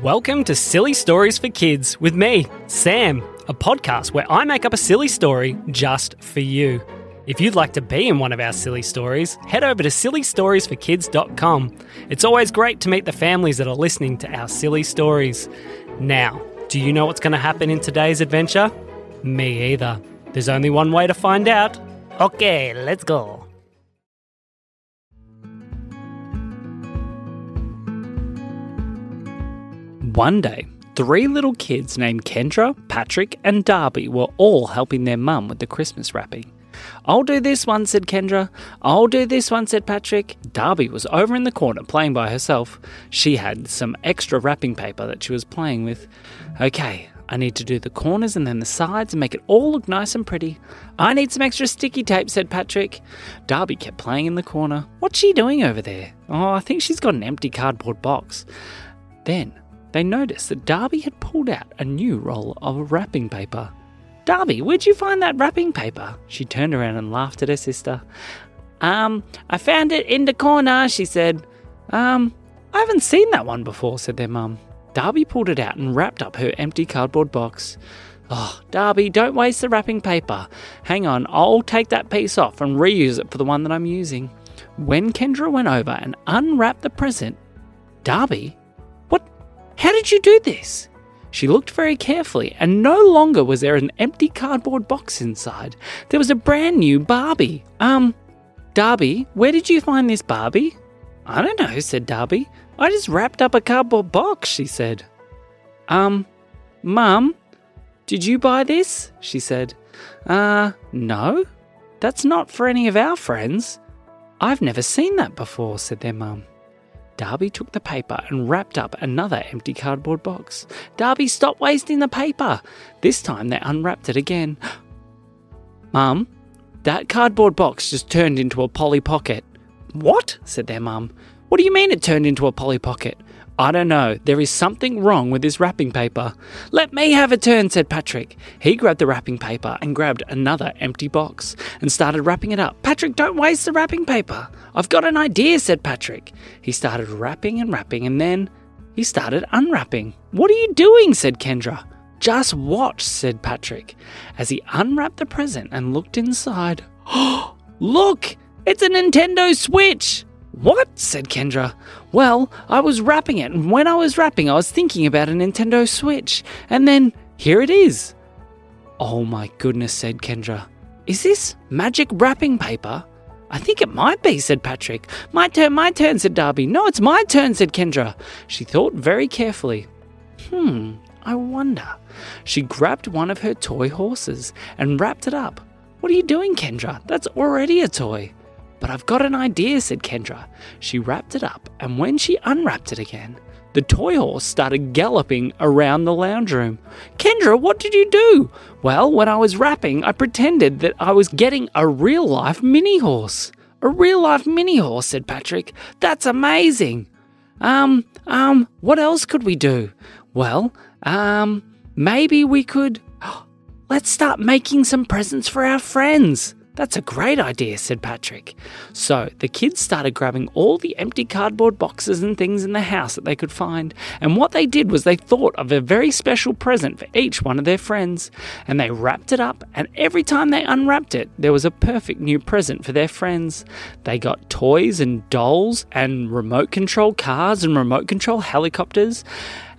Welcome to Silly Stories for Kids with me, Sam, a podcast where I make up a silly story just for you. If you'd like to be in one of our silly stories, head over to sillystoriesforkids.com. It's always great to meet the families that are listening to our silly stories. Now, do you know what's going to happen in today's adventure? Me either. There's only one way to find out. Okay, let's go. One day, three little kids named Kendra, Patrick, and Darby were all helping their mum with the Christmas wrapping. I'll do this one, said Kendra. I'll do this one, said Patrick. Darby was over in the corner playing by herself. She had some extra wrapping paper that she was playing with. Okay, I need to do the corners and then the sides and make it all look nice and pretty. I need some extra sticky tape, said Patrick. Darby kept playing in the corner. What's she doing over there? Oh, I think she's got an empty cardboard box. Then they noticed that Darby had pulled out a new roll of wrapping paper. Darby, where'd you find that wrapping paper? She turned around and laughed at her sister. Um, I found it in the corner, she said. Um, I haven't seen that one before, said their mum. Darby pulled it out and wrapped up her empty cardboard box. Oh, Darby, don't waste the wrapping paper. Hang on, I'll take that piece off and reuse it for the one that I'm using. When Kendra went over and unwrapped the present, Darby, did you do this? She looked very carefully, and no longer was there an empty cardboard box inside. There was a brand new Barbie. Um, Darby, where did you find this Barbie? I don't know, said Darby. I just wrapped up a cardboard box, she said. Um, Mum, did you buy this? she said. Uh, no. That's not for any of our friends. I've never seen that before, said their mum. Darby took the paper and wrapped up another empty cardboard box. Darby, stop wasting the paper. This time they unwrapped it again. Mum, that cardboard box just turned into a Polly Pocket. What? said their mum. What do you mean it turned into a Polly Pocket? I don't know. There is something wrong with this wrapping paper. Let me have a turn, said Patrick. He grabbed the wrapping paper and grabbed another empty box and started wrapping it up. Patrick, don't waste the wrapping paper. I've got an idea, said Patrick. He started wrapping and wrapping and then he started unwrapping. What are you doing? said Kendra. Just watch, said Patrick, as he unwrapped the present and looked inside. Look! It's a Nintendo Switch! What? said Kendra. Well, I was wrapping it, and when I was wrapping, I was thinking about a Nintendo Switch, and then here it is. Oh my goodness, said Kendra. Is this magic wrapping paper? I think it might be, said Patrick. My turn, my turn, said Darby. No, it's my turn, said Kendra. She thought very carefully. Hmm, I wonder. She grabbed one of her toy horses and wrapped it up. What are you doing, Kendra? That's already a toy. But I've got an idea, said Kendra. She wrapped it up, and when she unwrapped it again, the toy horse started galloping around the lounge room. Kendra, what did you do? Well, when I was wrapping, I pretended that I was getting a real life mini horse. A real life mini horse, said Patrick. That's amazing. Um, um, what else could we do? Well, um, maybe we could. Let's start making some presents for our friends. That's a great idea, said Patrick. So the kids started grabbing all the empty cardboard boxes and things in the house that they could find, and what they did was they thought of a very special present for each one of their friends, and they wrapped it up, and every time they unwrapped it, there was a perfect new present for their friends. They got toys and dolls and remote control cars and remote control helicopters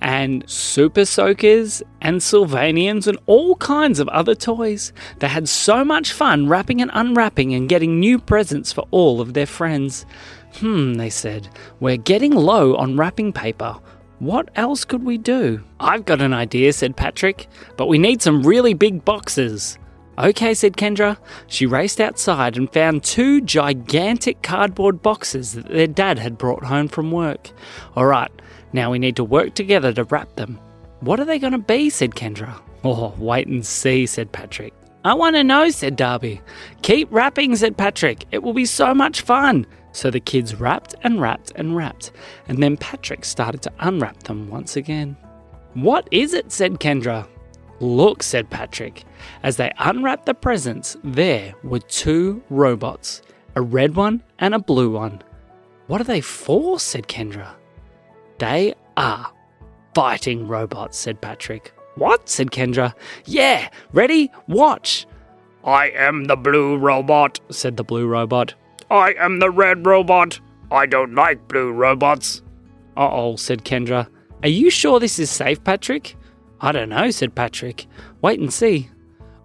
and Super Soakers and Sylvanians and all kinds of other toys. They had so much fun wrapping and unwrapping and getting new presents for all of their friends. Hmm, they said, we're getting low on wrapping paper. What else could we do? I've got an idea, said Patrick, but we need some really big boxes. Okay, said Kendra. She raced outside and found two gigantic cardboard boxes that their dad had brought home from work. All right, now we need to work together to wrap them. What are they going to be? said Kendra. Oh, wait and see, said Patrick. I want to know, said Darby. Keep wrapping, said Patrick. It will be so much fun. So the kids wrapped and wrapped and wrapped, and then Patrick started to unwrap them once again. What is it? said Kendra. Look, said Patrick. As they unwrapped the presents, there were two robots a red one and a blue one. What are they for? said Kendra. They are fighting robots, said Patrick. What? said Kendra. Yeah, ready? Watch. I am the blue robot, said the blue robot. I am the red robot. I don't like blue robots. Uh oh, said Kendra. Are you sure this is safe, Patrick? I don't know, said Patrick. Wait and see.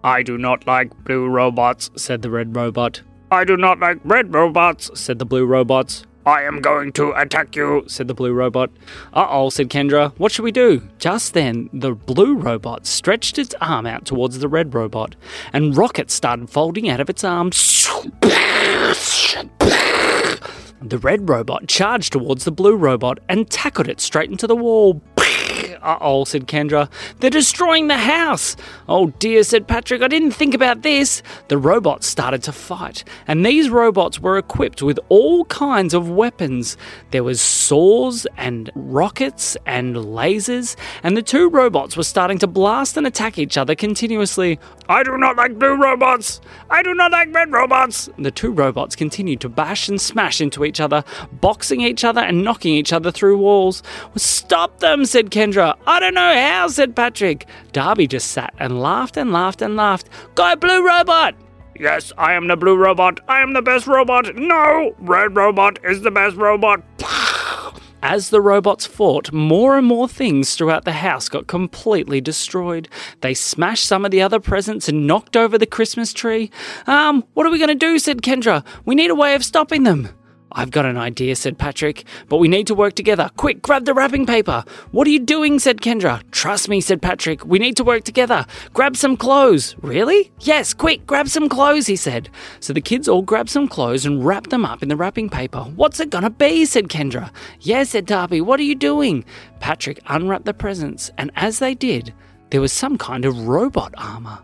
I do not like blue robots, said the red robot. I do not like red robots, said the blue robots. I am going to attack you, said the blue robot. Uh oh, said Kendra. What should we do? Just then, the blue robot stretched its arm out towards the red robot, and rockets started folding out of its arms. The red robot charged towards the blue robot and tackled it straight into the wall. Uh oh, said Kendra. They're destroying the house. Oh dear, said Patrick. I didn't think about this. The robots started to fight, and these robots were equipped with all kinds of weapons. There was saws and rockets and lasers, and the two robots were starting to blast and attack each other continuously. I do not like blue robots. I do not like red robots. The two robots continued to bash and smash into each other, boxing each other and knocking each other through walls. Stop them, said Kendra. I don't know how, said Patrick. Darby just sat and laughed and laughed and laughed. Go, blue robot! Yes, I am the blue robot. I am the best robot. No, red robot is the best robot. As the robots fought, more and more things throughout the house got completely destroyed. They smashed some of the other presents and knocked over the Christmas tree. Um, what are we going to do? said Kendra. We need a way of stopping them. I've got an idea, said Patrick, but we need to work together. Quick, grab the wrapping paper. What are you doing? said Kendra. Trust me, said Patrick. We need to work together. Grab some clothes. Really? Yes, quick, grab some clothes, he said. So the kids all grabbed some clothes and wrapped them up in the wrapping paper. What's it gonna be? said Kendra. Yes, said Darby. What are you doing? Patrick unwrapped the presents, and as they did, there was some kind of robot armor.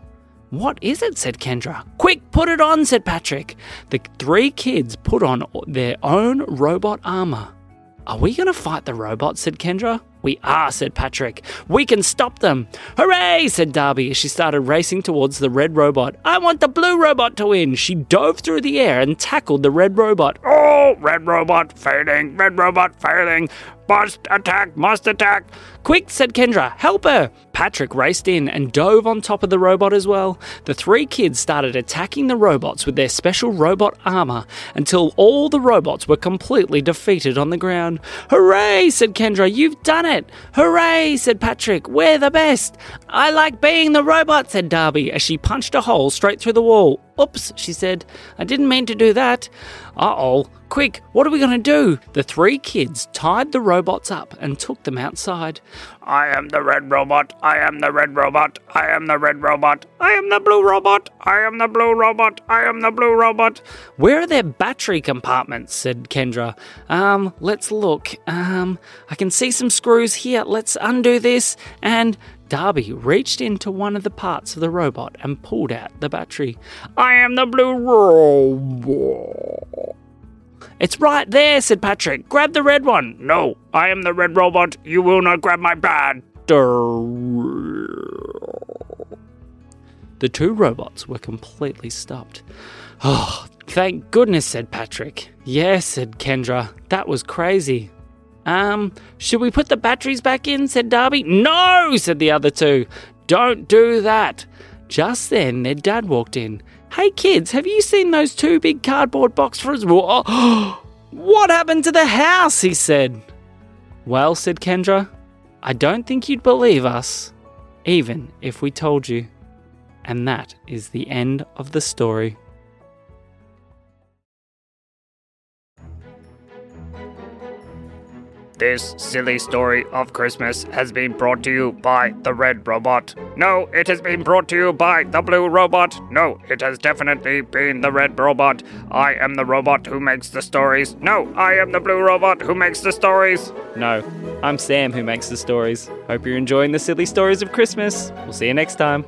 What is it? said Kendra. Quick, put it on, said Patrick. The three kids put on their own robot armor. Are we going to fight the robots? said Kendra. We are, said Patrick. We can stop them. Hooray, said Darby as she started racing towards the red robot. I want the blue robot to win. She dove through the air and tackled the red robot. Oh, red robot failing, red robot failing. Must attack, must attack. Quick, said Kendra, help her. Patrick raced in and dove on top of the robot as well. The three kids started attacking the robots with their special robot armor until all the robots were completely defeated on the ground. Hooray, said Kendra, you've done it. Hooray, said Patrick, we're the best. I like being the robot, said Darby as she punched a hole straight through the wall. Oops, she said. I didn't mean to do that. Uh oh. Quick, what are we going to do? The three kids tied the robots up and took them outside. I am the red robot. I am the red robot. I am the red robot. I am the blue robot. I am the blue robot. I am the blue robot. Where are their battery compartments? said Kendra. Um, let's look. Um, I can see some screws here. Let's undo this. And Darby reached into one of the parts of the robot and pulled out the battery. I am the blue robot. It's right there, said Patrick. Grab the red one. No, I am the red robot. You will not grab my battery. The two robots were completely stopped. Oh, thank goodness, said Patrick. Yes, said Kendra. That was crazy. Um, should we put the batteries back in? said Darby. No, said the other two. Don't do that. Just then, their dad walked in. Hey kids, have you seen those two big cardboard boxes? What happened to the house? he said. Well, said Kendra, I don't think you'd believe us, even if we told you. And that is the end of the story. This silly story of Christmas has been brought to you by the Red Robot. No, it has been brought to you by the Blue Robot. No, it has definitely been the Red Robot. I am the robot who makes the stories. No, I am the Blue Robot who makes the stories. No, I'm Sam who makes the stories. Hope you're enjoying the silly stories of Christmas. We'll see you next time.